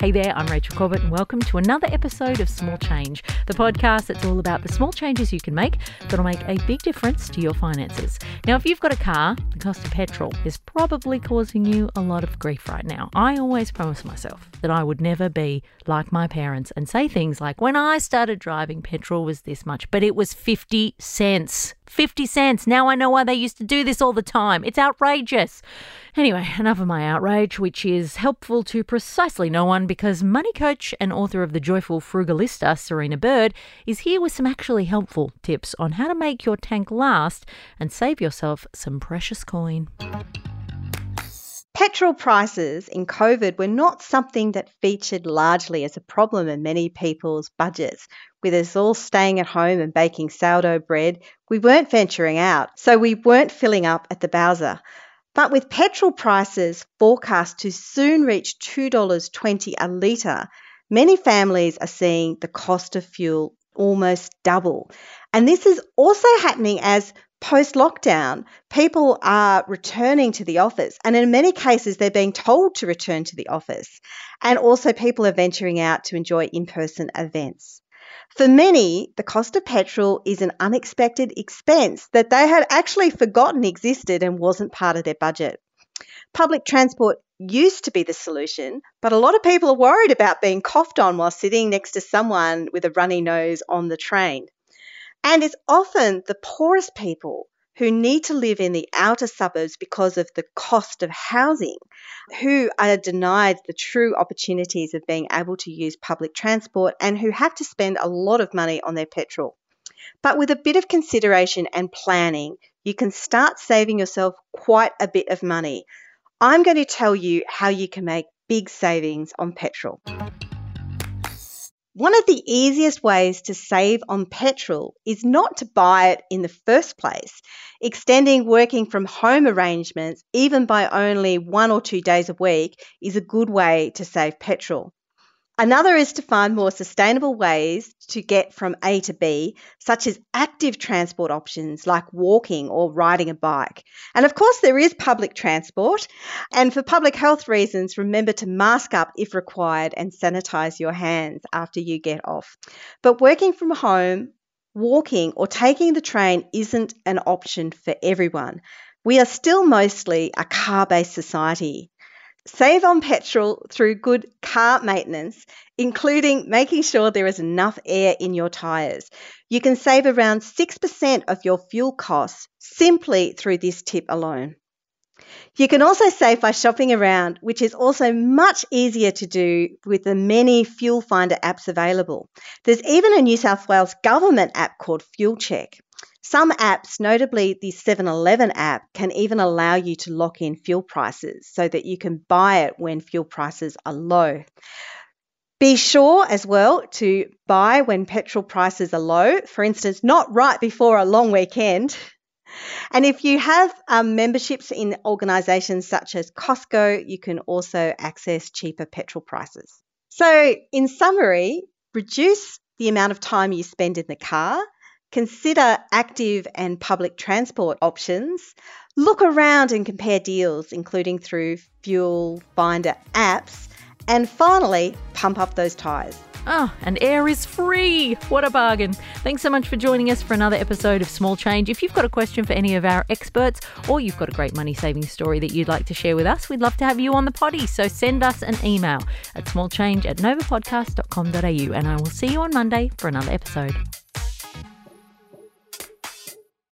Hey there, I'm Rachel Corbett, and welcome to another episode of Small Change, the podcast that's all about the small changes you can make that'll make a big difference to your finances. Now, if you've got a car, the cost of petrol is probably causing you a lot of grief right now. I always promise myself that I would never be like my parents and say things like, when I started driving, petrol was this much, but it was 50 cents. 50 cents. Now I know why they used to do this all the time. It's outrageous. Anyway, enough of my outrage, which is helpful to precisely no one because money coach and author of The Joyful Frugalista, Serina Bird, is here with some actually helpful tips on how to make your tank last and save yourself some precious coin. Petrol prices in COVID were not something that featured largely as a problem in many people's budgets. With us all staying at home and baking sourdough bread, we weren't venturing out, so we weren't filling up at the Bowser. But with petrol prices forecast to soon reach $2.20 a litre, many families are seeing the cost of fuel almost double. And this is also happening as post lockdown, people are returning to the office, and in many cases, they're being told to return to the office. And also, people are venturing out to enjoy in person events. For many, the cost of petrol is an unexpected expense that they had actually forgotten existed and wasn't part of their budget. Public transport used to be the solution, but a lot of people are worried about being coughed on while sitting next to someone with a runny nose on the train. And it's often the poorest people who need to live in the outer suburbs because of the cost of housing who are denied the true opportunities of being able to use public transport and who have to spend a lot of money on their petrol. But with a bit of consideration and planning, you can start saving yourself quite a bit of money. I'm going to tell you how you can make big savings on petrol. One of the easiest ways to save on petrol is not to buy it in the first place. Extending working from home arrangements, even by only one or two days a week, is a good way to save petrol. Another is to find more sustainable ways to get from A to B, such as active transport options like walking or riding a bike. And of course, there is public transport. And for public health reasons, remember to mask up if required and sanitize your hands after you get off. But working from home, walking, or taking the train isn't an option for everyone. We are still mostly a car based society. Save on petrol through good car maintenance, including making sure there is enough air in your tyres. You can save around 6% of your fuel costs simply through this tip alone. You can also save by shopping around, which is also much easier to do with the many fuel finder apps available. There's even a New South Wales government app called Fuel Check. Some apps, notably the 7 Eleven app, can even allow you to lock in fuel prices so that you can buy it when fuel prices are low. Be sure as well to buy when petrol prices are low, for instance, not right before a long weekend. And if you have um, memberships in organisations such as Costco, you can also access cheaper petrol prices. So, in summary, reduce the amount of time you spend in the car Consider active and public transport options. Look around and compare deals, including through fuel finder apps. And finally, pump up those tyres. Oh, and air is free. What a bargain. Thanks so much for joining us for another episode of Small Change. If you've got a question for any of our experts or you've got a great money saving story that you'd like to share with us, we'd love to have you on the potty. So send us an email at smallchange at novapodcast.com.au and I will see you on Monday for another episode.